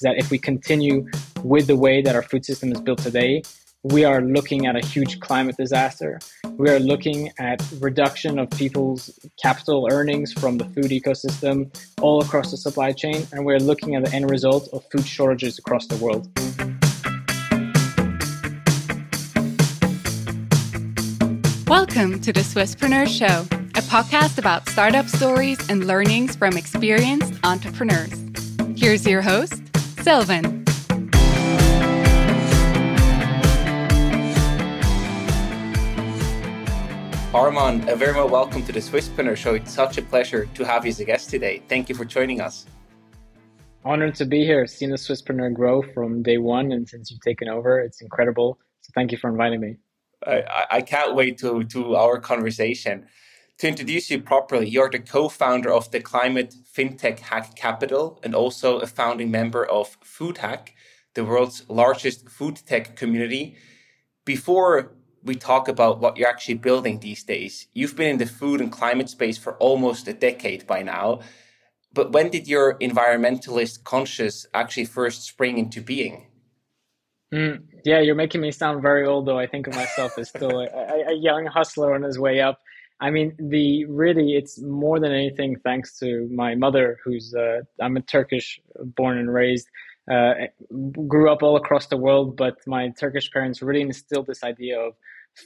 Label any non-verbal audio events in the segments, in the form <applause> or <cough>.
is that if we continue with the way that our food system is built today, we are looking at a huge climate disaster. We are looking at reduction of people's capital earnings from the food ecosystem all across the supply chain, and we're looking at the end result of food shortages across the world. Welcome to the Swisspreneur Show, a podcast about startup stories and learnings from experienced entrepreneurs. Here's your host, Sylvan. Arman, a very well welcome to the Swiss Swisspreneur Show. It's such a pleasure to have you as a guest today. Thank you for joining us. Honored to be here. Seen the Swisspreneur grow from day one, and since you've taken over, it's incredible. So thank you for inviting me. I, I can't wait to, to our conversation. To introduce you properly, you're the co founder of the Climate FinTech Hack Capital and also a founding member of Food Hack, the world's largest food tech community. Before we talk about what you're actually building these days. You've been in the food and climate space for almost a decade by now. But when did your environmentalist conscious actually first spring into being? Mm, yeah, you're making me sound very old, though. I think of myself as still a, a, young hustler on his way up. I mean, the really, it's more than anything thanks to my mother, who's uh, I'm a Turkish born and raised. Uh, grew up all across the world, but my Turkish parents really instilled this idea of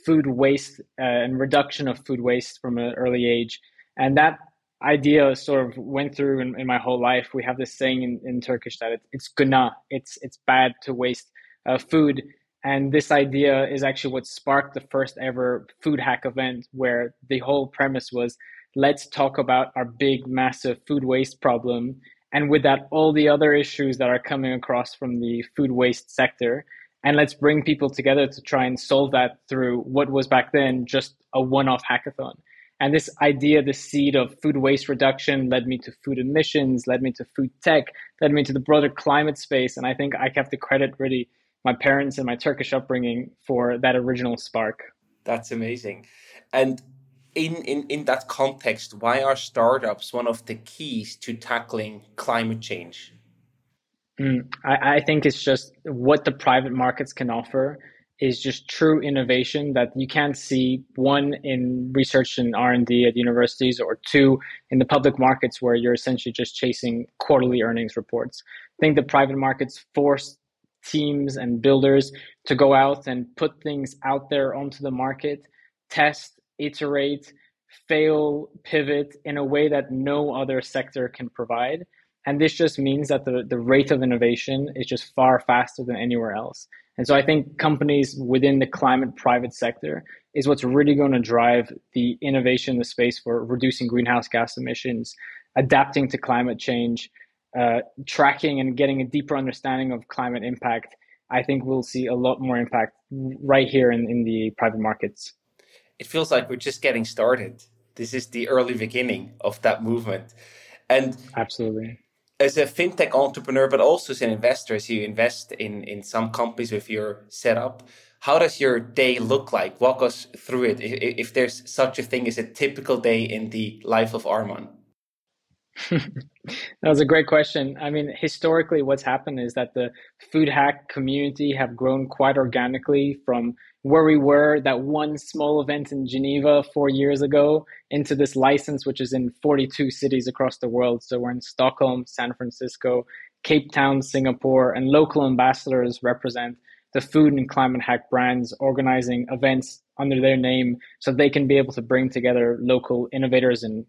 food waste uh, and reduction of food waste from an early age. And that idea sort of went through in, in my whole life. We have this saying in, in Turkish that it, it's guna, it's, it's bad to waste uh, food. And this idea is actually what sparked the first ever food hack event, where the whole premise was let's talk about our big, massive food waste problem. And with that, all the other issues that are coming across from the food waste sector. And let's bring people together to try and solve that through what was back then just a one-off hackathon. And this idea the seed of food waste reduction led me to food emissions led me to food tech led me to the broader climate space. And i think i have to credit really my parents and my turkish upbringing for that original spark. That's amazing. And in, in, in that context, why are startups one of the keys to tackling climate change? Mm, I, I think it's just what the private markets can offer is just true innovation that you can't see one in research and r&d at universities or two in the public markets where you're essentially just chasing quarterly earnings reports. I think the private markets force teams and builders to go out and put things out there onto the market test iterate fail pivot in a way that no other sector can provide and this just means that the, the rate of innovation is just far faster than anywhere else. And so I think companies within the climate private sector is what's really going to drive the innovation in the space for reducing greenhouse gas emissions, adapting to climate change, uh, tracking and getting a deeper understanding of climate impact. I think we'll see a lot more impact right here in, in the private markets. It feels like we're just getting started. This is the early beginning of that movement. And absolutely as a fintech entrepreneur, but also as an investor, as you invest in in some companies with your setup, how does your day look like? Walk us through it. If, if there's such a thing as a typical day in the life of Arman. <laughs> that was a great question. I mean, historically, what's happened is that the food hack community have grown quite organically from where we were that one small event in Geneva four years ago into this license, which is in 42 cities across the world. So we're in Stockholm, San Francisco, Cape Town, Singapore, and local ambassadors represent the food and climate hack brands organizing events under their name so they can be able to bring together local innovators and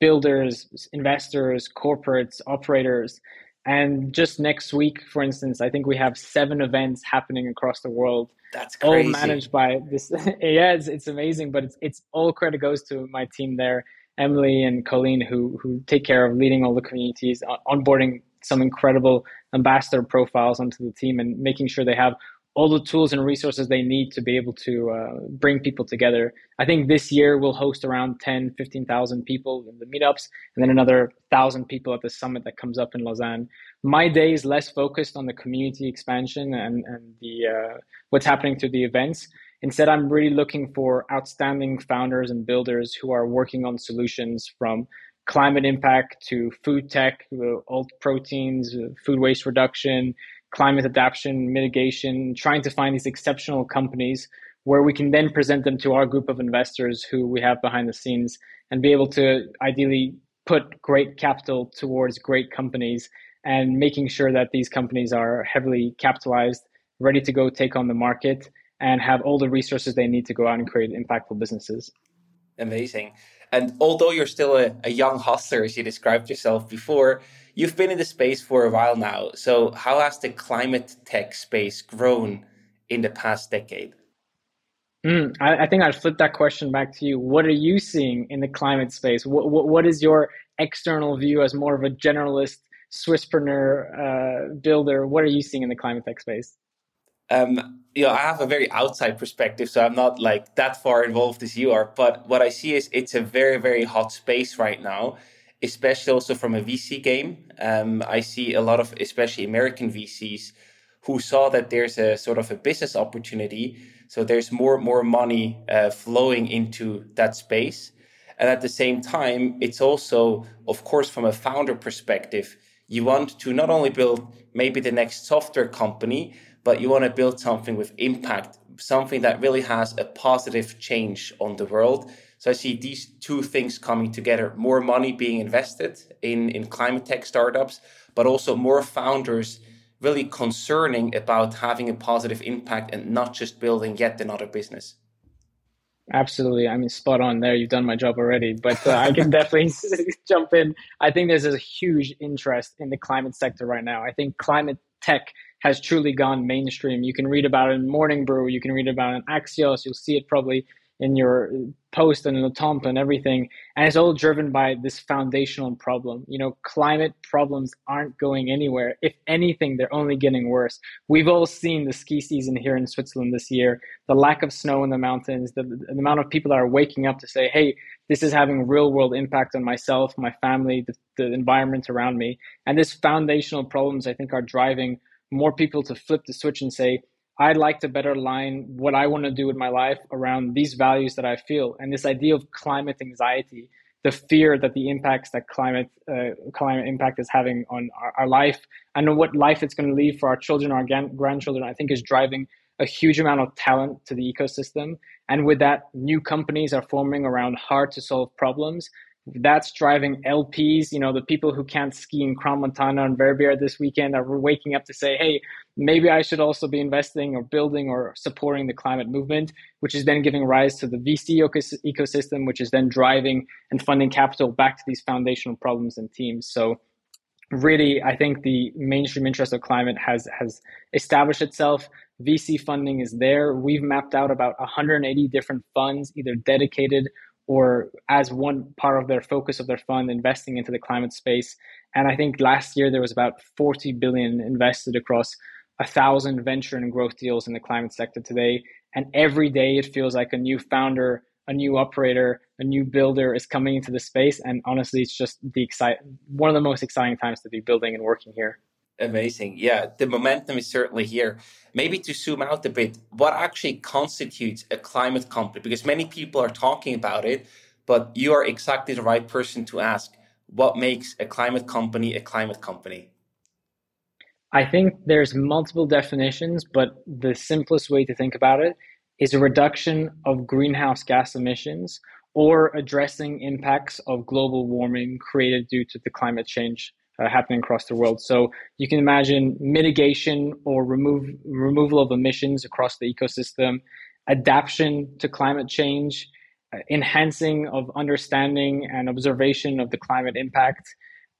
builders, investors, corporates, operators and just next week, for instance, I think we have seven events happening across the world. That's crazy. All managed by this. <laughs> yeah, it's, it's amazing, but it's, it's all credit goes to my team there, Emily and Colleen, who, who take care of leading all the communities, onboarding some incredible ambassador profiles onto the team and making sure they have all the tools and resources they need to be able to uh, bring people together. I think this year we'll host around 10, 15,000 people in the meetups and then another 1,000 people at the summit that comes up in Lausanne. My day is less focused on the community expansion and, and the uh, what's happening to the events. Instead, I'm really looking for outstanding founders and builders who are working on solutions from climate impact to food tech, alt proteins, food waste reduction, climate adaptation, mitigation, trying to find these exceptional companies where we can then present them to our group of investors who we have behind the scenes and be able to ideally put great capital towards great companies and making sure that these companies are heavily capitalized, ready to go take on the market, and have all the resources they need to go out and create impactful businesses. Amazing. And although you're still a, a young hustler, as you described yourself before, you've been in the space for a while now. So, how has the climate tech space grown in the past decade? Mm, I, I, think I'd flip that question back to you. What are you seeing in the climate space? What, what, what is your external view as more of a generalist Swisspreneur uh, builder? What are you seeing in the climate tech space? Um, you know, I have a very outside perspective, so I'm not like that far involved as you are. But what I see is it's a very, very hot space right now, especially also from a VC game. Um, I see a lot of, especially American VCs, who saw that there's a sort of a business opportunity. So there's more more money uh, flowing into that space, and at the same time, it's also, of course, from a founder perspective, you want to not only build maybe the next software company but you want to build something with impact, something that really has a positive change on the world. So I see these two things coming together more money being invested in, in climate tech startups, but also more founders really concerning about having a positive impact and not just building yet another business. Absolutely. I mean, spot on there. You've done my job already, but uh, I can <laughs> definitely <laughs> jump in. I think there's a huge interest in the climate sector right now. I think climate tech has truly gone mainstream. You can read about it in Morning Brew, you can read about it in Axios, you'll see it probably in your post and in the Tomp and everything. And it's all driven by this foundational problem. You know, climate problems aren't going anywhere. If anything, they're only getting worse. We've all seen the ski season here in Switzerland this year, the lack of snow in the mountains, the, the amount of people that are waking up to say, hey, this is having real world impact on myself, my family, the, the environment around me. And this foundational problems, I think, are driving more people to flip the switch and say, I'd like to better align what I want to do with my life around these values that I feel. And this idea of climate anxiety, the fear that the impacts that climate uh, climate impact is having on our, our life and what life it's going to leave for our children, our grandchildren, I think is driving a huge amount of talent to the ecosystem. And with that, new companies are forming around hard to solve problems that's driving LPs, you know, the people who can't ski in Crans-Montana and Verbier this weekend are waking up to say, hey, maybe I should also be investing or building or supporting the climate movement, which is then giving rise to the VC ecosystem, which is then driving and funding capital back to these foundational problems and teams. So really, I think the mainstream interest of climate has has established itself. VC funding is there. We've mapped out about 180 different funds, either dedicated or as one part of their focus of their fund investing into the climate space. And I think last year there was about 40 billion invested across a thousand venture and growth deals in the climate sector today. And every day it feels like a new founder, a new operator, a new builder is coming into the space. And honestly, it's just the excite one of the most exciting times to be building and working here. Amazing. Yeah, the momentum is certainly here. Maybe to zoom out a bit, what actually constitutes a climate company? Because many people are talking about it, but you are exactly the right person to ask what makes a climate company a climate company? I think there's multiple definitions, but the simplest way to think about it is a reduction of greenhouse gas emissions or addressing impacts of global warming created due to the climate change uh, happening across the world. So you can imagine mitigation or remove removal of emissions across the ecosystem, adaptation to climate change, uh, enhancing of understanding and observation of the climate impact,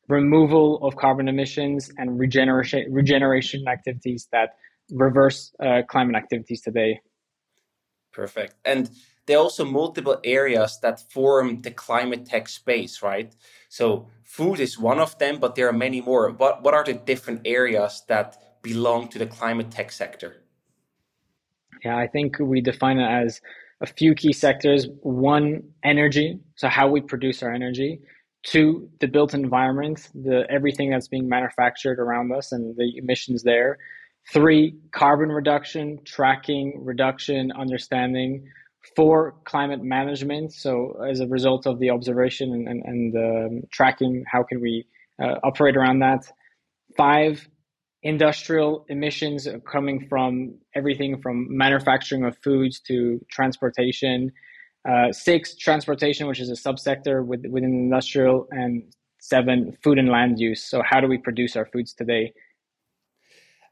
removal of carbon emissions, and regeneration regeneration activities that reverse uh, climate activities today. Perfect. And there are also multiple areas that form the climate tech space, right? So food is one of them, but there are many more. What what are the different areas that belong to the climate tech sector? Yeah, I think we define it as a few key sectors. One, energy, so how we produce our energy. Two, the built environment, the everything that's being manufactured around us and the emissions there. Three, carbon reduction, tracking, reduction, understanding. for climate management. So, as a result of the observation and, and, and um, tracking, how can we uh, operate around that? Five, industrial emissions coming from everything from manufacturing of foods to transportation. Uh, six, transportation, which is a subsector with, within industrial, and seven, food and land use. So, how do we produce our foods today?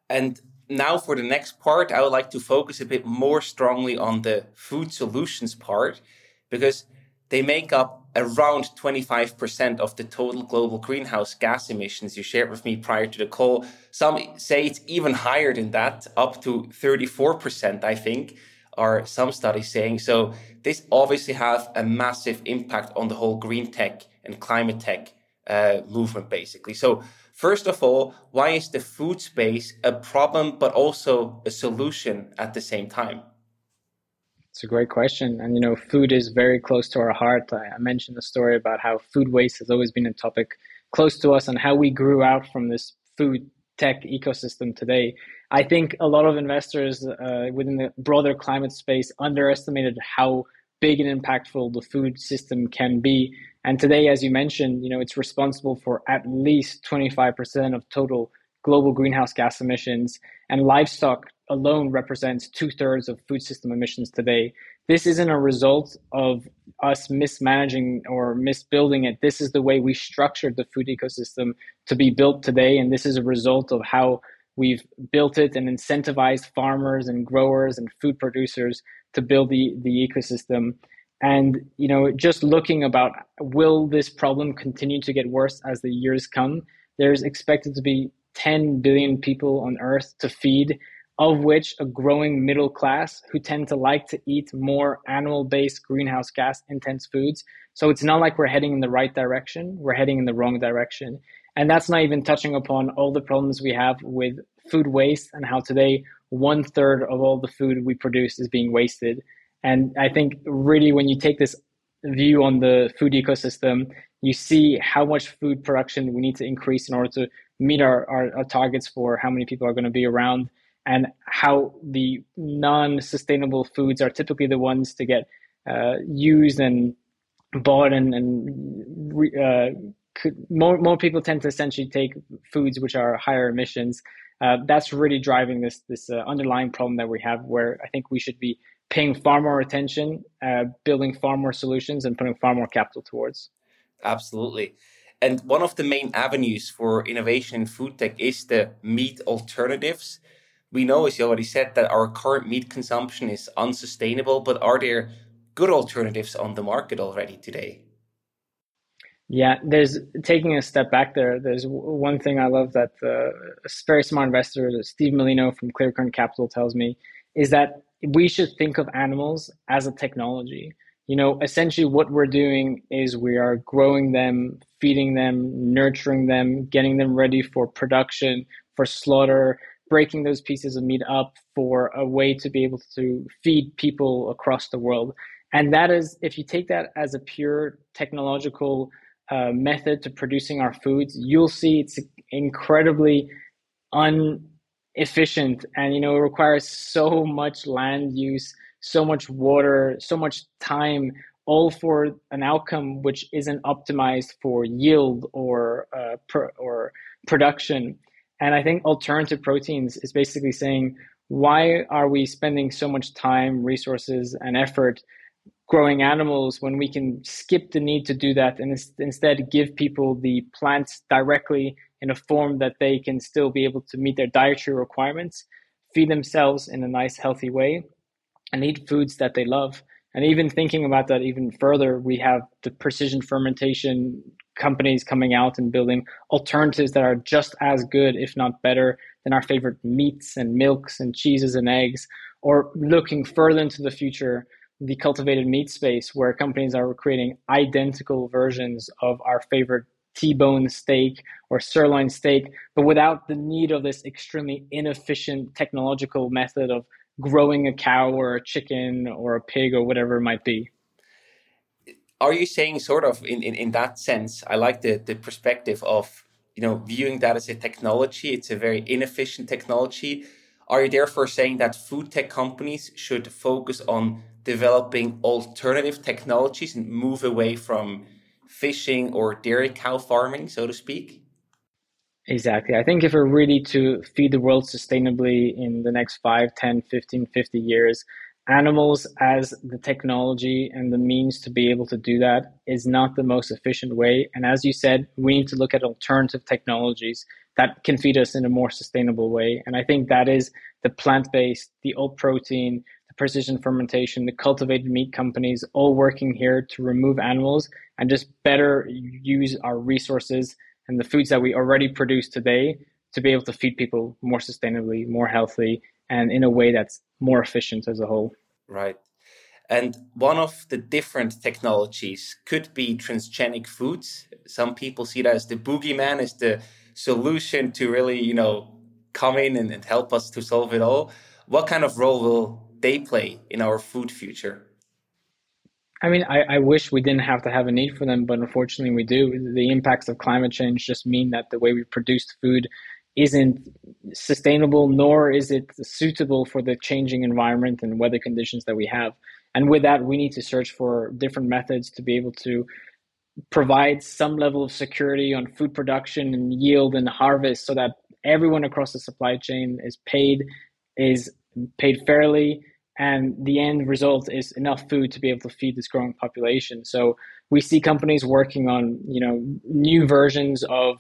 And now for the next part, I would like to focus a bit more strongly on the food solutions part because they make up around 25% of the total global greenhouse gas emissions you shared with me prior to the call. Some say it's even higher than that, up to 34%, I think, are some studies saying. So this obviously has a massive impact on the whole green tech and climate tech uh, movement, basically. So First of all, why is the food space a problem but also a solution at the same time? It's a great question. And, you know, food is very close to our heart. I, I mentioned the story about how food waste has always been a topic close to us and how we grew out from this food tech ecosystem today. I think a lot of investors uh, within the broader climate space underestimated how big and impactful the food system can be and today, as you mentioned, you know, it's responsible for at least 25% of total global greenhouse gas emissions. And livestock alone represents two thirds of food system emissions today. This isn't a result of us mismanaging or misbuilding it. This is the way we structured the food ecosystem to be built today. And this is a result of how we've built it and incentivized farmers and growers and food producers to build the, the ecosystem. And you know, just looking about will this problem continue to get worse as the years come? There's expected to be 10 billion people on Earth to feed, of which a growing middle class who tend to like to eat more animal-based greenhouse gas intense foods. So it's not like we're heading in the right direction; we're heading in the wrong direction. And that's not even touching upon all the problems we have with food waste and how today one third of all the food we produce is being wasted. And I think really when you take this view on the food ecosystem, you see how much food production we need to increase in order to meet our, our, our targets for how many people are going to be around and how the non-sustainable foods are typically the ones to get uh, used and bought and, and uh, more, more people tend to essentially take foods which are higher emissions. Uh, that's really driving this this uh, underlying problem that we have where I think we should be paying far more attention, uh, building far more solutions, and putting far more capital towards. Absolutely. And one of the main avenues for innovation in food tech is the meat alternatives. We know, as you already said, that our current meat consumption is unsustainable, but are there good alternatives on the market already today? Yeah, there's taking a step back there. There's one thing I love that uh, a very smart investor, Steve Molino from Clearcurrent Capital, tells me is that we should think of animals as a technology. You know, essentially what we're doing is we are growing them, feeding them, nurturing them, getting them ready for production, for slaughter, breaking those pieces of meat up for a way to be able to feed people across the world. And that is, if you take that as a pure technological uh, method to producing our foods, you'll see it's incredibly un efficient and you know it requires so much land use so much water so much time all for an outcome which isn't optimized for yield or uh, per, or production. And i think alternative proteins is basically saying why are we spending so much time resources and effort growing animals when we can skip the need to do that and instead give people the plants directly in a form that they can still be able to meet their dietary requirements, feed themselves in a nice, healthy way, and eat foods that they love. And even thinking about that even further, we have the precision fermentation companies coming out and building alternatives that are just as good, if not better, than our favorite meats and milks and cheeses and eggs. Or looking further into the future, the cultivated meat space, where companies are creating identical versions of our favorite T-bone steak or sirloin steak, but without the need of this extremely inefficient technological method of growing a cow or a chicken or a pig or whatever it might be. Are you saying sort of in, in, in that sense, I like the, the perspective of, you know, viewing that as a technology, it's a very inefficient technology. Are you therefore saying that food tech companies should focus on developing alternative technologies and move away from fishing or dairy cow farming, so to speak? Exactly. I think if we're really to feed the world sustainably in the next 5, 10, 15, 50 years, animals as the technology and the means to be able to do that is not the most efficient way. And as you said, we need to look at alternative technologies that can feed us in a more sustainable way. And I think that is the plant based, the alt protein, precision fermentation, the cultivated meat companies all working here to remove animals and just better use our resources and the foods that we already produce today to be able to feed people more sustainably, more healthy, and in a way that's more efficient as a whole. Right. And one of the different technologies could be transgenic foods. Some people see that as the boogeyman, as the solution to really, you know, come in and, and help us to solve it all. What kind of role will they play in our food future? I mean, I, I wish we didn't have to have a need for them, but unfortunately we do. The impacts of climate change just mean that the way we produce food isn't sustainable, nor is it suitable for the changing environment and weather conditions that we have. And with that, we need to search for different methods to be able to provide some level of security on food production and yield and harvest so that everyone across the supply chain is paid is paid fairly and the end result is enough food to be able to feed this growing population. So we see companies working on you know new versions of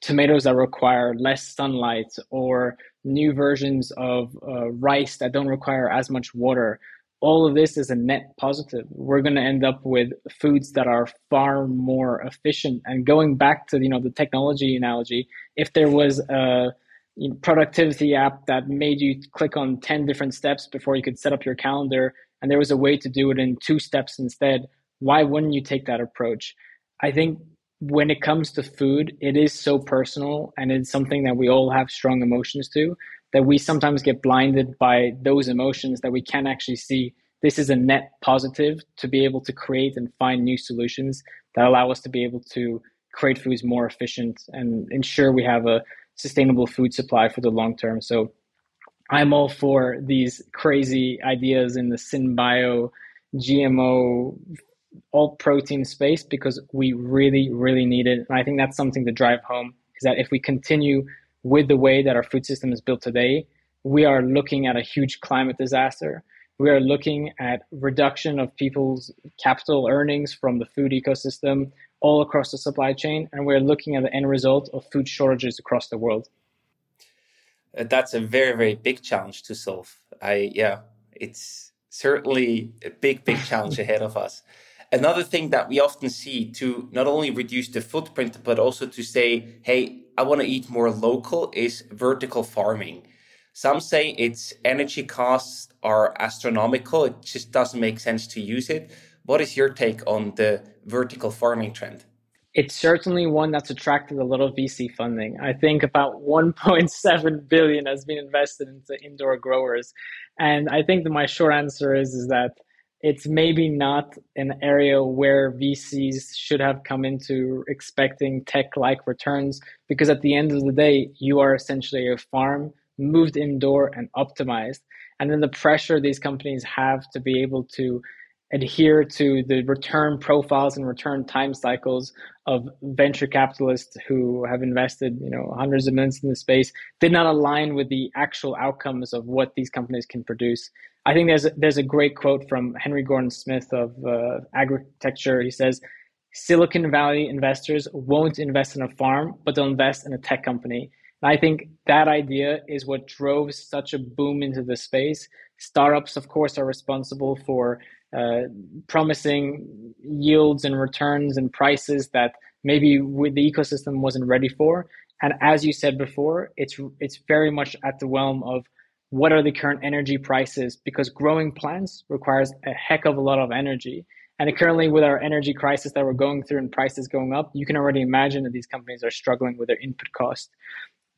tomatoes that require less sunlight or new versions of uh, rice that don't require as much water. All of this is a net positive. We're going to end up with foods that are far more efficient. And going back to you know the technology analogy if there was a productivity app that made you click on 10 different steps before you could set up your calendar and there was a way to do it in two steps instead. Why wouldn't you take that approach? I think when it comes to food it is so personal and it's something that we all have strong emotions to that we sometimes get blinded by those emotions that we can't actually see. This is a net positive to be able to create and find new solutions that allow us to be able to create foods more efficient and ensure we have a sustainable food supply for the long term. So I'm all for these crazy ideas in the synbio, GMO, alt protein space because we really, really need it. And I think that's something to drive home is that if we continue with the way that our food system is built today, we are looking at a huge climate disaster. We are looking at reduction of people's capital earnings from the food ecosystem all across the supply chain, and we're looking at the end result of food shortages across the world. Uh, that's a very, very big challenge to solve. I yeah, it's certainly a big, big challenge <laughs> ahead of us. Another thing that we often see to not only reduce the footprint, but also to say, hey, I want to eat more local is vertical farming. Some say its energy costs are astronomical. It just doesn't make sense to use it. What is your take on the vertical farming trend? It's certainly one that's attracted a lot of VC funding. I think about <laughs> 1.7 billion has been invested into indoor growers, and I think that my short answer is is that it's maybe not an area where VCs should have come into expecting tech-like returns because at the end of the day, you are essentially a farm moved indoor and optimized, and then the pressure these companies have to be able to adhere to the return profiles and return time cycles of venture capitalists who have invested you know hundreds of millions in the space did not align with the actual outcomes of what these companies can produce. I think there's a, there's a great quote from henry gordon smith of uh, agritecture he says silicon valley investors won't invest in a farm but they'll invest in a tech company. And i think that idea is what drove such a boom into the space. Startups of course are responsible for uh, promising yields and returns and prices that maybe the ecosystem wasn't ready for. And as you said before, it's it's very much at the realm of what are the current energy prices because growing plants requires a heck of a lot of energy. And currently, with our energy crisis that we're going through and prices going up, you can already imagine that these companies are struggling with their input cost.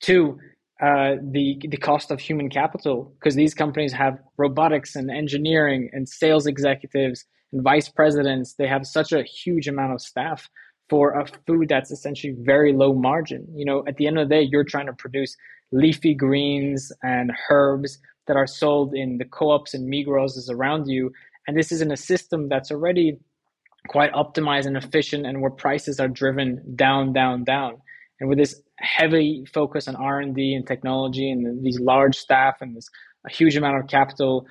Two, uh, the the cost of human capital because these companies have robotics and engineering and sales executives and vice presidents. They have such a huge amount of staff for a food that's essentially very low margin. You know, at the end of the day, you're trying to produce leafy greens and herbs that are sold in the co-ops and Migroses around you, And this is in a system that's already quite optimized and efficient and where prices are driven down, down, down. And with this heavy focus on R&D and technology and these large staff and this a huge amount of capital,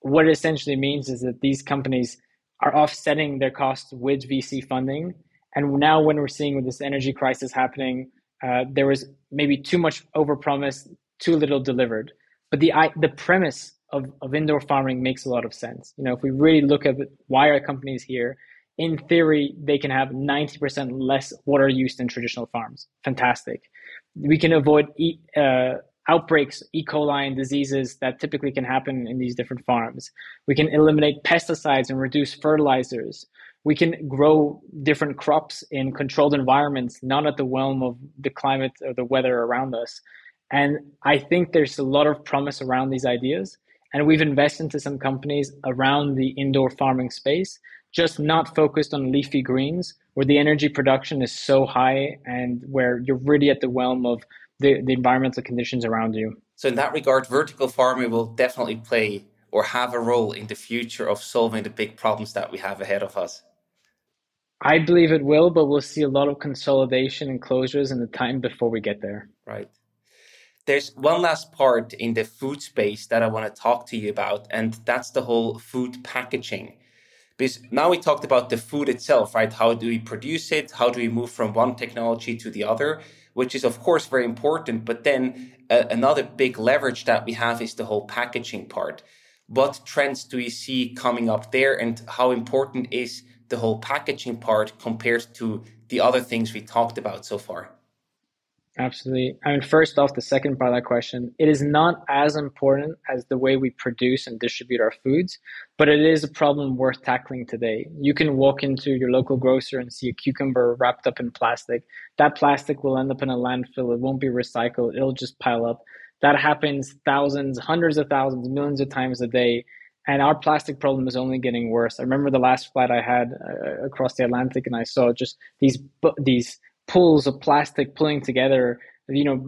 what it essentially means is that these companies are offsetting their costs with VC funding. And now when we're seeing with this energy crisis happening, uh, there was maybe too much overpromised, too little delivered. But the the premise of, of indoor farming makes a lot of sense. You know, if we really look at why are companies here, in theory, they can have 90% less water use than traditional farms. Fantastic. We can avoid e- uh, outbreaks, E. coli, and diseases that typically can happen in these different farms. We can eliminate pesticides and reduce fertilizers. We can grow different crops in controlled environments, not at the realm of the climate or the weather around us. And I think there's a lot of promise around these ideas. And we've invested into some companies around the indoor farming space just not focused on leafy greens where the energy production is so high and where you're really at the realm of the, the environmental conditions around you. So in that regard, vertical farming will definitely play or have a role in the future of solving the big problems that we have ahead of us. I believe it will, but we'll see a lot of consolidation and closures in the time before we get there. Right. There's one last part in the food space that I want to talk to you about, and that's the whole food packaging. Because now we talked about the food itself, right? How do we produce it? How do we move from one technology to the other? Which is, of course, very important. But then uh, another big leverage that we have is the whole packaging part. What trends do you see coming up there? And how important is the whole packaging part compared to the other things we talked about so far? Absolutely. I mean, first off, the second part of that question, it is not as important as the way we produce and distribute our foods, but it is a problem worth tackling today. You can walk into your local grocer and see a cucumber wrapped up in plastic. That plastic will end up in a landfill. It won't be recycled. It'll just pile up. That happens thousands, hundreds of thousands, millions of times a day. And our plastic problem is only getting worse. I remember the last flight I had uh, across the Atlantic, and I saw just these these pools of plastic pulling together you know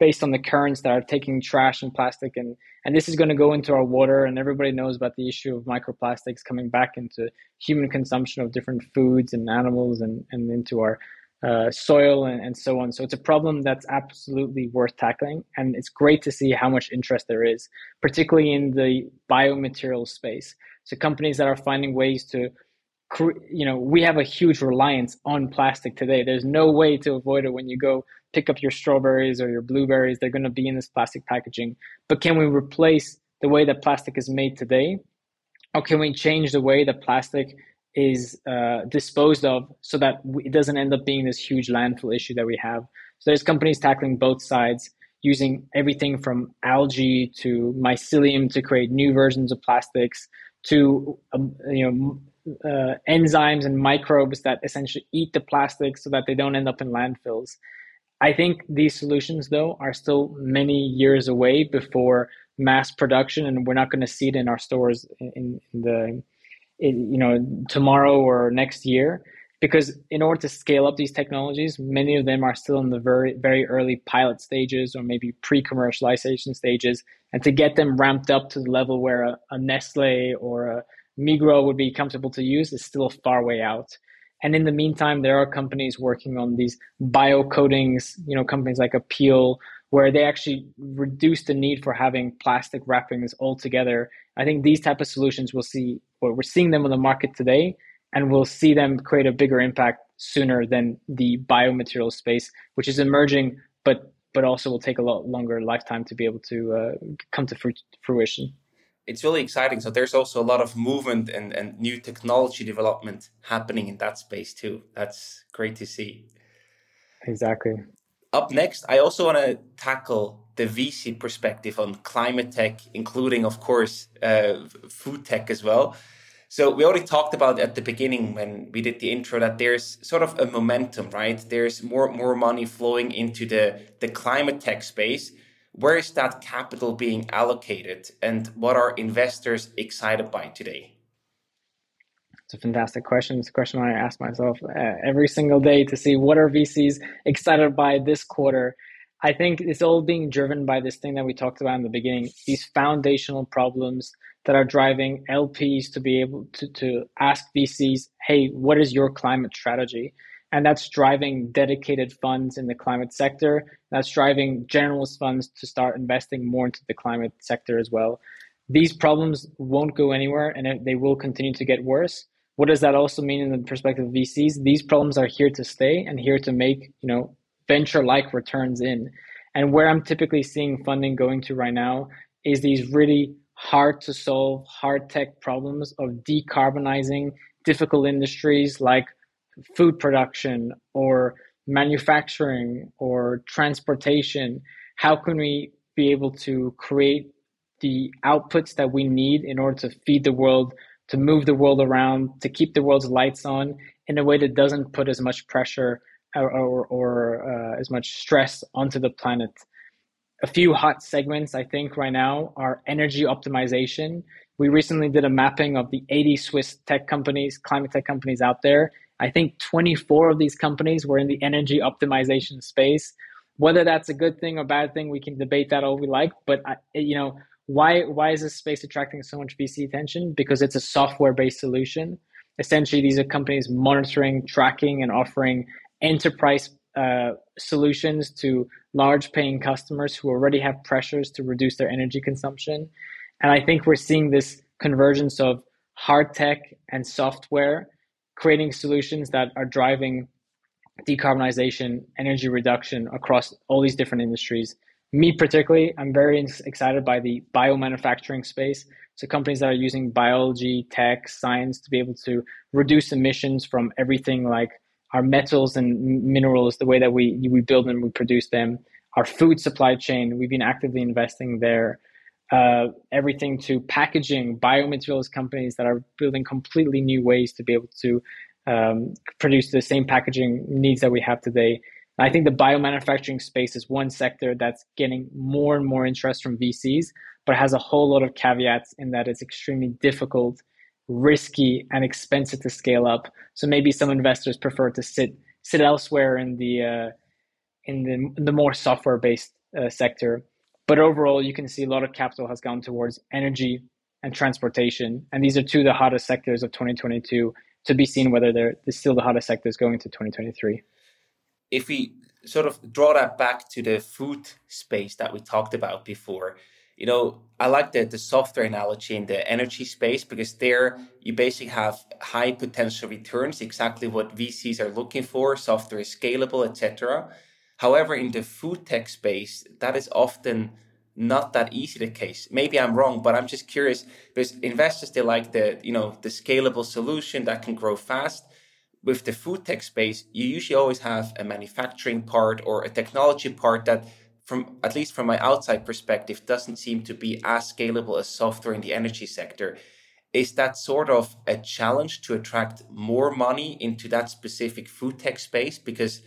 based on the currents that are taking trash and plastic. And and this is going to go into our water and everybody knows about the issue of microplastics coming back into human consumption of different foods and animals and and into our uh, soil and, and so on. So it's a problem that's absolutely worth tackling and it's great to see how much interest there is particularly in the biomaterial space. So companies that are finding ways to you know we have a huge reliance on plastic today. There's no way to avoid it when you go pick up your strawberries or your blueberries. They're going to be in this plastic packaging. But can we replace the way that plastic is made today? Or can we change the way that plastic is uh, disposed of so that it doesn't end up being this huge landfill issue that we have? So there's companies tackling both sides using everything from algae to mycelium to create new versions of plastics to um, you know uh, enzymes and microbes that essentially eat the plastic so that they don't end up in landfills. I think these solutions, though, are still many years away before mass production, and we're not going to see it in our stores in, in the, in, you know, tomorrow or next year. Because in order to scale up these technologies, many of them are still in the very, very early pilot stages or maybe pre-commercialization stages. And to get them ramped up to the level where a, a Nestle or a Migros would be comfortable to use is still a far way out. And in the meantime, there are companies working on these bio coatings, you know, companies like Apeel, where they actually reduce the need for having plastic wrappings altogether. I think these type of solutions we'll see, we're seeing them on the market today, and we'll see them create a bigger impact sooner than the biomaterial space, which is emerging, but but also will take a lot longer lifetime to be able to uh, come to fruition it's really exciting. So there's also a lot of movement and, and new technology development happening in that space too. That's great to see. Exactly. Up next, I also want to tackle the VC perspective on climate tech, including, of course, uh, food tech as well. So we already talked about at the beginning when we did the intro that there's sort of a momentum, right? There's more more money flowing into the the climate tech space, where is that capital being allocated and what are investors excited by today? It's a fantastic question. It's a question I ask myself uh, every single day to see what are VCs excited by this quarter. I think it's all being driven by this thing that we talked about in the beginning, these foundational problems that are driving LPs to be able to, to ask VCs, hey, what is your climate strategy? And that's driving dedicated funds in the climate sector. That's driving generalist funds to start investing more into the climate sector as well. These problems won't go anywhere and they will continue to get worse. What does that also mean in the perspective of VCs? These problems are here to stay and here to make, you know, venture like returns in. And where I'm typically seeing funding going to right now is these really hard to solve, hard tech problems of decarbonizing difficult industries like food production or manufacturing or transportation. How can we be able to create the outputs that we need in order to feed the world, to move the world around, to keep the world's lights on in a way that doesn't put as much pressure or, or, or uh, as much stress onto the planet. A few hot segments, I think, right now are energy optimization. We recently did a mapping of the 80 Swiss tech companies, climate tech companies out there. I think 24 of these companies were in the energy optimization space. Whether that's a good thing or bad thing, we can debate that all we like. But I, you know, why why is this space attracting so much VC attention? Because it's a software based solution. Essentially, these are companies monitoring, tracking, and offering enterprise uh, solutions to large paying customers who already have pressures to reduce their energy consumption. And I think we're seeing this convergence of hard tech and software creating solutions that are driving decarbonization, energy reduction across all these different industries. Me particularly, I'm very excited by the biomanufacturing space. So companies that are using biology, tech, science to be able to reduce emissions from everything like our metals and minerals, the way that we we build and we produce them, our food supply chain. We've been actively investing there. Uh, everything to packaging, biomaterials companies that are building completely new ways to be able to um, produce the same packaging needs that we have today. I think the biomanufacturing space is one sector that's getting more and more interest from VCs, but has a whole lot of caveats in that it's extremely difficult risky and expensive to scale up. So maybe some investors prefer to sit sit elsewhere in the uh, in the the more software based uh, sector. But overall, you can see a lot of capital has gone towards energy and transportation, and these are two of the hottest sectors of 2022. To be seen whether they're, they're still the hottest sectors going into 2023. If we sort of draw that back to the food space that we talked about before, you know, I like the, the software analogy in the energy space because there you basically have high potential returns, exactly what VCs are looking for. Software is scalable, etc. However, in the food tech space, that is often not that easy the case. Maybe I'm wrong, but I'm just curious because investors they like the you know the scalable solution that can grow fast. With the food tech space, you usually always have a manufacturing part or a technology part that from at least from my outside perspective, doesn't seem to be as scalable as software in the energy sector. Is that sort of a challenge to attract more money into that specific food tech space? Because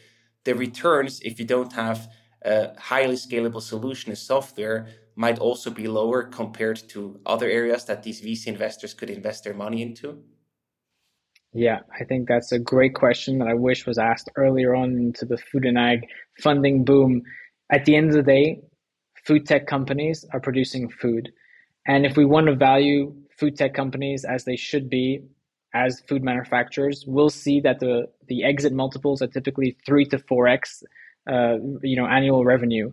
the returns, if you don't have a highly scalable solution as software, might also be lower compared to other areas that these VC investors could invest their money into? Yeah, I think that's a great question that I wish was asked earlier on into the food and ag funding boom at the end of the day, food tech companies are producing food. And if we want to value food tech companies as they should be as food manufacturers, we'll see that the, the exit multiples are typically three to four X uh, you know, annual revenue.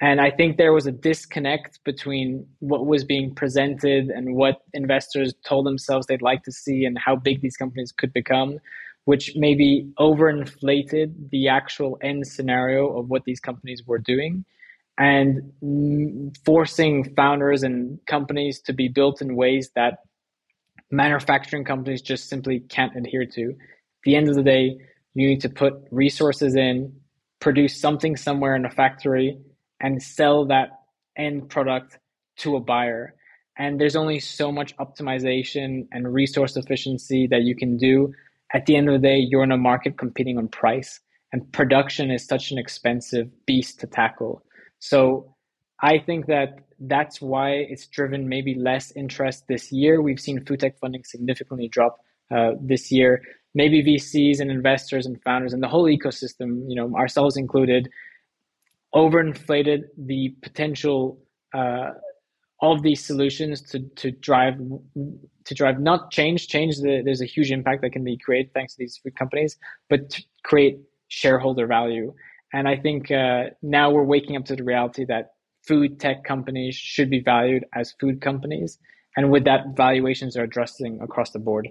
And I think there was a disconnect between what was being presented and what investors told themselves they'd like to see and how big these companies could become which maybe overinflated the actual end scenario of what these companies were doing and forcing founders and companies to be built in ways that manufacturing companies just simply can't adhere to. At the end of the day, you need to put resources in, produce something somewhere in a factory, and sell that end product to a buyer. And there's only so much optimization and resource efficiency that you can do at the end of the day, you're in a market competing on price, and production is such an expensive beast to tackle. So I think that that's why it's driven maybe less interest this year. We've seen food tech funding significantly drop uh, this year. Maybe VCs and investors and founders and the whole ecosystem, you know, ourselves included, overinflated the potential uh, of these solutions to to drive to drive not change change the, there's a huge impact that can be created thanks to these food companies but to create shareholder value and i think uh, now we're waking up to the reality that food tech companies should be valued as food companies and with that valuations are adjusting across the board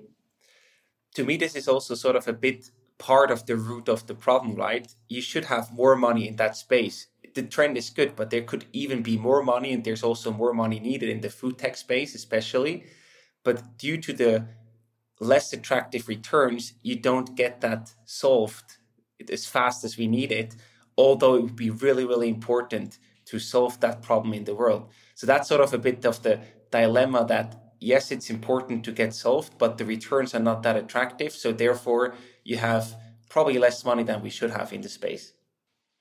to me this is also sort of a bit part of the root of the problem right you should have more money in that space the trend is good, but there could even be more money, and there's also more money needed in the food tech space, especially. But due to the less attractive returns, you don't get that solved as fast as we need it. Although it would be really, really important to solve that problem in the world. So that's sort of a bit of the dilemma that yes, it's important to get solved, but the returns are not that attractive. So therefore, you have probably less money than we should have in the space.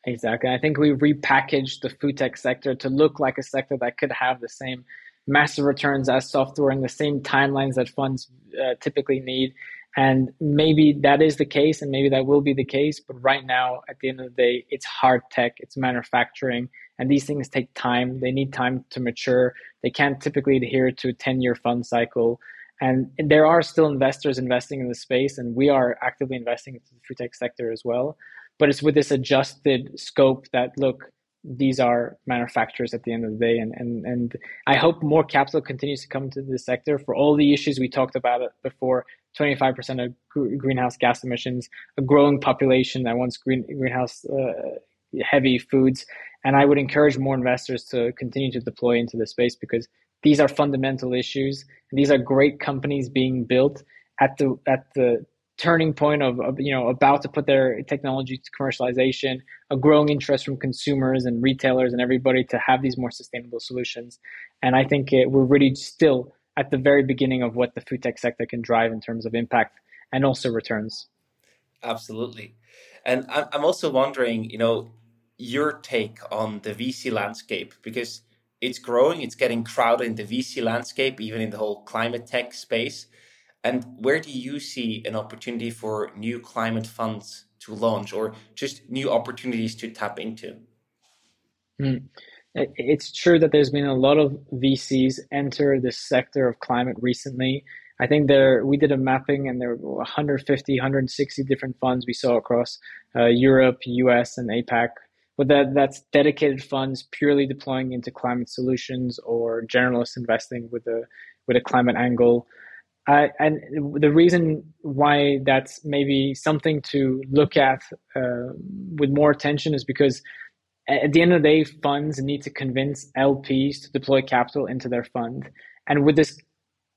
Exactly. I think we repackaged the food tech sector to look like a sector that could have the same massive returns as software and the same timelines that funds uh, typically need. And maybe that is the case, and maybe that will be the case. But right now, at the end of the day, it's hard tech, it's manufacturing, and these things take time. They need time to mature. They can't typically adhere to a 10 year fund cycle. And there are still investors investing in the space, and we are actively investing into the food tech sector as well but it's with this adjusted scope that look these are manufacturers at the end of the day and and and I hope more capital continues to come to this sector for all the issues we talked about before 25% of greenhouse gas emissions a growing population that wants green greenhouse uh, heavy foods and I would encourage more investors to continue to deploy into the space because these are fundamental issues. These are great companies being built at the at the turning point of, of, you know about to put their technology to commercialization a growing interest from consumers and retailers and everybody to have these more sustainable solutions. And i think it, we're really still at the very beginning of what the food tech sector can drive in terms of impact and also returns. Absolutely. And i'm also wondering you know your take on the vc landscape because it's growing it's getting crowded in the vc landscape even in the whole climate tech space and where do you see an opportunity for new climate funds to launch or just new opportunities to tap into? Mm. It's true that there's been a lot of VCs enter the sector of climate recently. I think there we did a mapping and there were 150, 160 different funds we saw across uh, Europe, US, and APAC. That that's dedicated funds purely deploying into climate solutions or generalist investing with a with a climate angle. Uh, and the reason why that's maybe something to look at uh, with more attention is because at the end of the day, funds need to convince LPs to deploy capital into their fund. And with this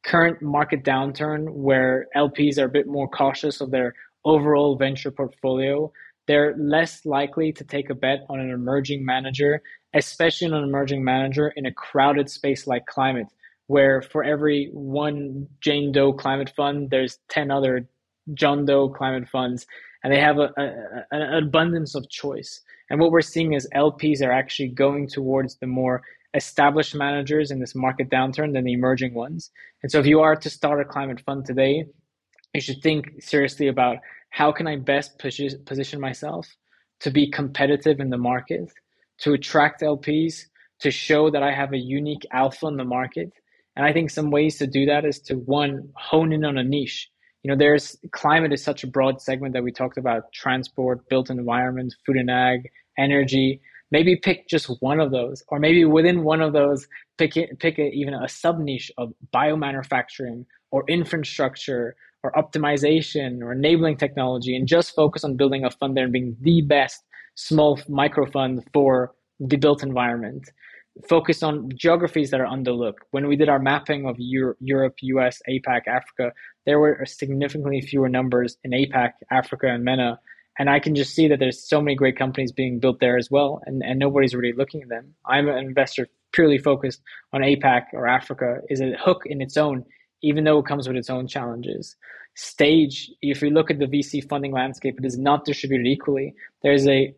current market downturn, where LPs are a bit more cautious of their overall venture portfolio, they're less likely to take a bet on an emerging manager, especially an emerging manager in a crowded space like climate where for every one Jane Doe climate fund, there's 10 other John Doe climate funds, and they have a, a, an abundance of choice. And what we're seeing is LPs are actually going towards the more established managers in this market downturn than the emerging ones. And so if you are to start a climate fund today, you should think seriously about how can I best position myself to be competitive in the market, to attract LPs, to show that I have a unique alpha in the market, and I think some ways to do that is to one, hone in on a niche. You know, there's climate is such a broad segment that we talked about transport, built environment, food and ag, energy. Maybe pick just one of those, or maybe within one of those, pick it, pick a, even a sub niche of biomanufacturing or infrastructure or optimization or enabling technology, and just focus on building a fund there and being the best small micro fund for the built environment focus on geographies that are underlooked. When we did our mapping of Euro- Europe, US, APAC, Africa, there were significantly fewer numbers in APAC, Africa, and MENA. And I can just see that there's so many great companies being built there as well, and, and nobody's really looking at them. I'm an investor purely focused on APAC or Africa is a hook in its own, even though it comes with its own challenges. Stage, if you look at the VC funding landscape, it is not distributed equally. There's a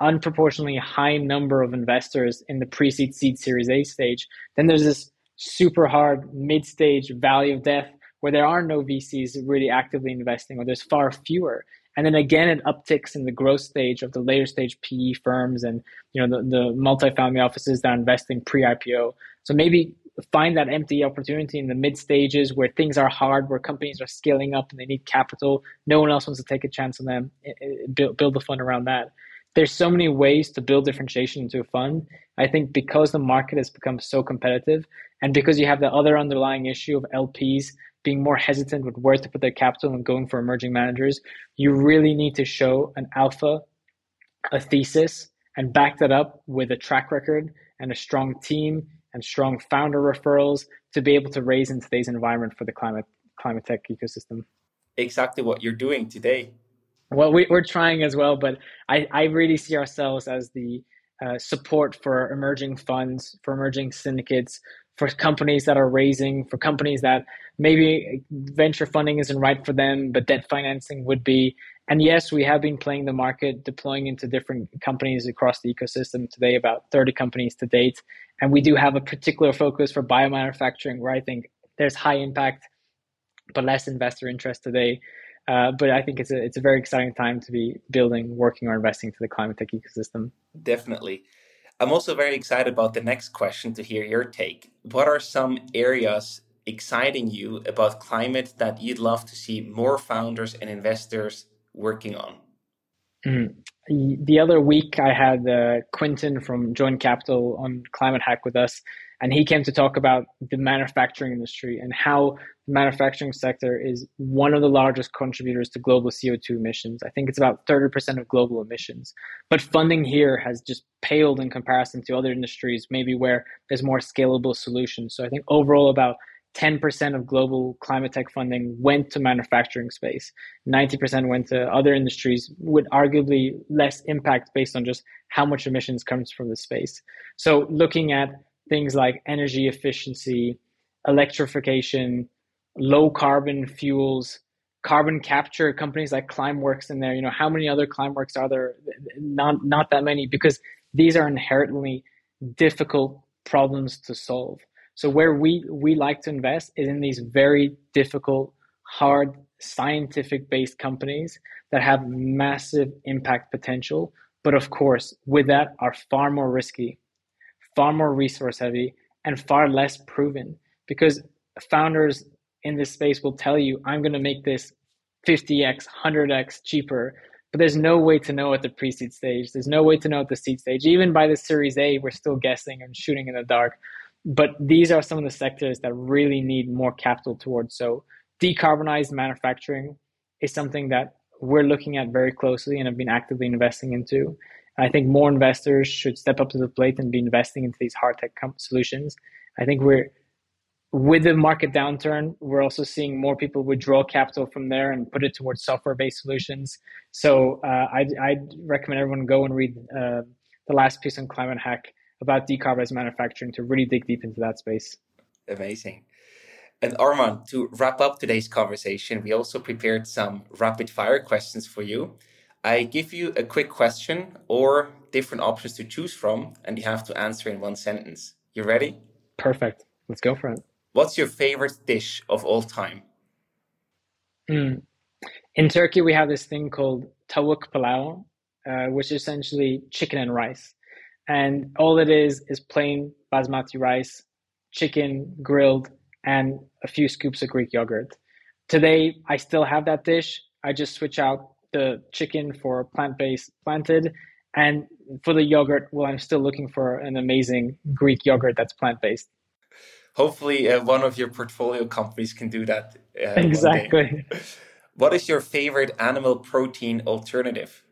unproportionately high number of investors in the pre-seed seed series A stage. Then there's this super hard mid-stage valley of death where there are no VCs really actively investing or there's far fewer. And then again it upticks in the growth stage of the later stage PE firms and you know the, the multifamily offices that are investing pre-IPO. So maybe find that empty opportunity in the mid stages where things are hard, where companies are scaling up and they need capital. No one else wants to take a chance on them. Build, build the fund around that. There's so many ways to build differentiation into a fund. I think because the market has become so competitive and because you have the other underlying issue of LPs being more hesitant with where to put their capital and going for emerging managers, you really need to show an alpha, a thesis, and back that up with a track record and a strong team and strong founder referrals to be able to raise in today's environment for the climate climate tech ecosystem. Exactly what you're doing today. Well, we, are trying as well, but I, I really see ourselves as the uh, support for emerging funds, for emerging syndicates, for companies that are raising, for companies that maybe venture funding isn't right for them, but debt financing would be. And yes, we have been playing the market, deploying into different companies across the ecosystem today, about 30 companies to date. And we do have a particular focus for biomanufacturing, where I think there's high impact, but less investor interest today. Uh, but I think it's a it's a very exciting time to be building, working, or investing to the climate tech ecosystem. Definitely. I'm also very excited about the next question to hear your take. What are some areas exciting you about climate that you'd love to see more founders and investors working on? Mm. The other week, I had uh, from Join Capital on Climate Hack with us, and he came to talk about the manufacturing industry and how the manufacturing sector is one of the largest contributors to global CO2 emissions. I think it's about 30% of global emissions. But funding here has just paled in comparison to other industries, maybe where there's more scalable solutions. So I think overall, about 10% of global climate tech funding went to manufacturing space. 90% went to other industries with arguably less impact based on just how much emissions comes from the space. So looking at things like energy efficiency, electrification, low carbon fuels, carbon capture companies like Climeworks in there, you know, how many other Climeworks are there? Not not that many because these are inherently difficult problems to solve. So where we we like to invest is in these very difficult, hard, scientific based companies that have massive impact potential, but of course, with that are far more risky, far more resource heavy, and far less proven. Because founders in this space will tell you, I'm going to make this 50x, 100x cheaper. But there's no way to know at the pre seed stage. There's no way to know at the seed stage. Even by the series A, we're still guessing and shooting in the dark but these are some of the sectors that really need more capital towards. So decarbonized manufacturing is something that we're looking at very closely and have been actively investing into. I think more investors should step up to the plate and be investing into these hard tech com- solutions. I think we're with the market downturn, we're also seeing more people withdraw capital from there and put it towards software-based solutions. So uh, I'd, I'd, recommend everyone go and read uh, the last piece on Climate Hack about decarbonized manufacturing to really dig deep into that space. Amazing. And Arman, to wrap up today's conversation, we also prepared some rapid fire questions for you. I give you a quick question or different options to choose from, and you have to answer in one sentence. You ready? Perfect. Let's go for it. What's your favorite dish of all time? Mm. In Turkey, we have this thing called tavuk pilau, uh, which is essentially chicken and rice and all it is is plain basmati rice, chicken grilled, and a few scoops of Greek yogurt. Today, I still have that dish. I just switch out the chicken for plant-based planted, and for the yogurt, well, I'm still looking for an amazing Greek yogurt that's plant-based. Hopefully, uh, one of your portfolio companies can do that. Uh, exactly. <laughs> What is your favorite animal protein alternative?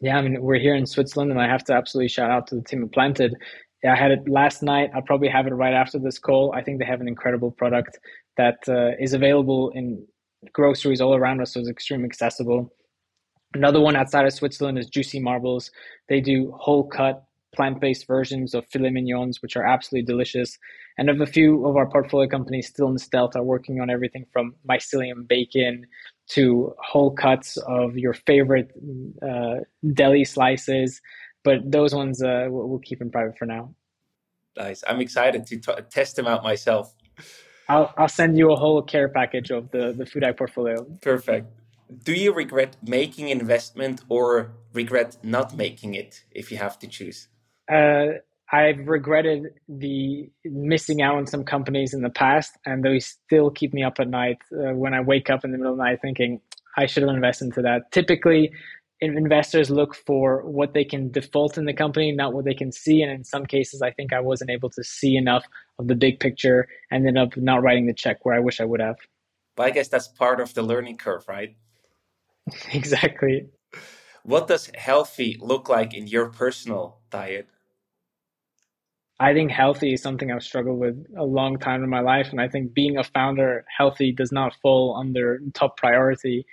Yeah, I mean, we're here in Switzerland, and I have to absolutely shout out to the team at Planted. Yeah, I had it last night. I'll probably have it right after this call. I think they have an incredible product that uh, is available in groceries all around us, so it's extremely accessible. Another one outside of Switzerland is Juicy Marbles. They do whole cut plant based versions of filet mignons, which are absolutely delicious. And of a few of our portfolio companies still in stealth are working on everything from mycelium bacon to whole cuts of your favorite uh, deli slices. But those ones uh, we'll keep in private for now. Nice. I'm excited to t- test them out myself. I'll, I'll send you a whole care package of the, the Food Hack portfolio. Perfect. Do you regret making investment or regret not making it if you have to choose? Uh, I've regretted the missing out on some companies in the past, and they still keep me up at night uh, when I wake up in the middle of the night thinking I should have invested into that. Typically, investors look for what they can default in the company, not what they can see. And in some cases, I think I wasn't able to see enough of the big picture and ended up not writing the check where I wish I would have. But I guess that's part of the learning curve, right? <laughs> exactly. What does healthy look like in your personal diet? I think healthy is something I've struggled with a long time in my life. And I think being a founder, healthy does not fall under top priority.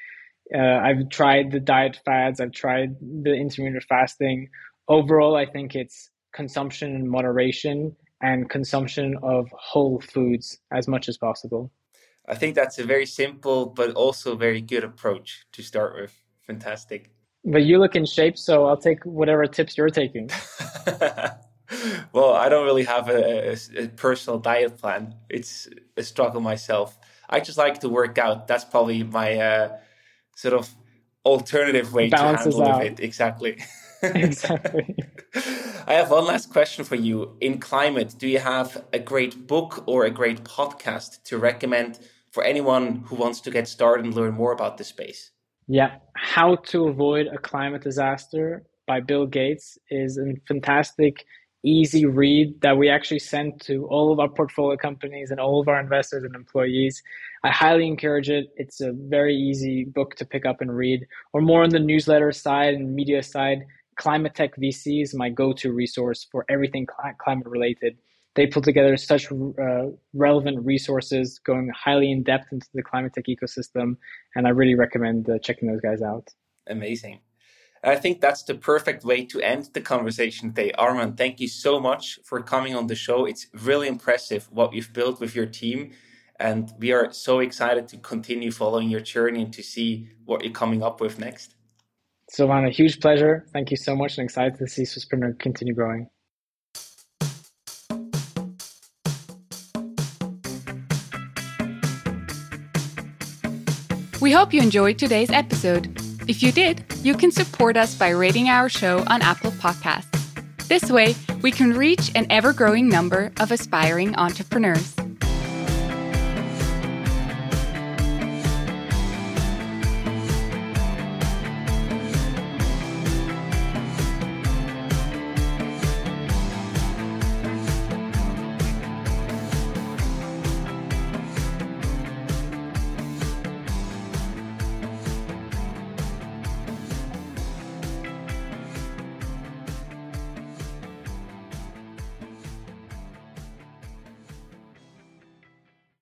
Uh, I've tried the diet fads, I've tried the intermittent fasting. Overall, I think it's consumption in moderation and consumption of whole foods as much as possible. I think that's a very simple but also very good approach to start with. Fantastic. But you look in shape, so I'll take whatever tips you're taking. <laughs> well, I don't really have a, a, a, personal diet plan. It's a struggle myself. I just like to work out. That's probably my uh, sort of alternative way Balances to handle out. it. Exactly. <laughs> <laughs> exactly. I have one last question for you. In climate, do you have a great book or a great podcast to recommend for anyone who wants to get started and learn more about the space? Yeah, How to Avoid a Climate Disaster by Bill Gates is a fantastic easy read that we actually sent to all of our portfolio companies and all of our investors and employees. I highly encourage it. It's a very easy book to pick up and read. Or more on the newsletter side and media side, Climate Tech VC is my go-to resource for everything climate related. They put together such uh, relevant resources going highly in depth into the climate tech ecosystem, and I really recommend uh, checking those guys out. Amazing. I think that's the perfect way to end the conversation today. Arman, thank you so much for coming on the show. It's really impressive what you've built with your team. And we are so excited to continue following your journey and to see what you're coming up with next. Sylvain, a huge pleasure. Thank you so much and excited to see Swisspreneur continue growing. We hope you enjoyed today's episode. If you did, you can support us by rating our show on Apple Podcasts. This way, we can reach an ever growing number of aspiring entrepreneurs.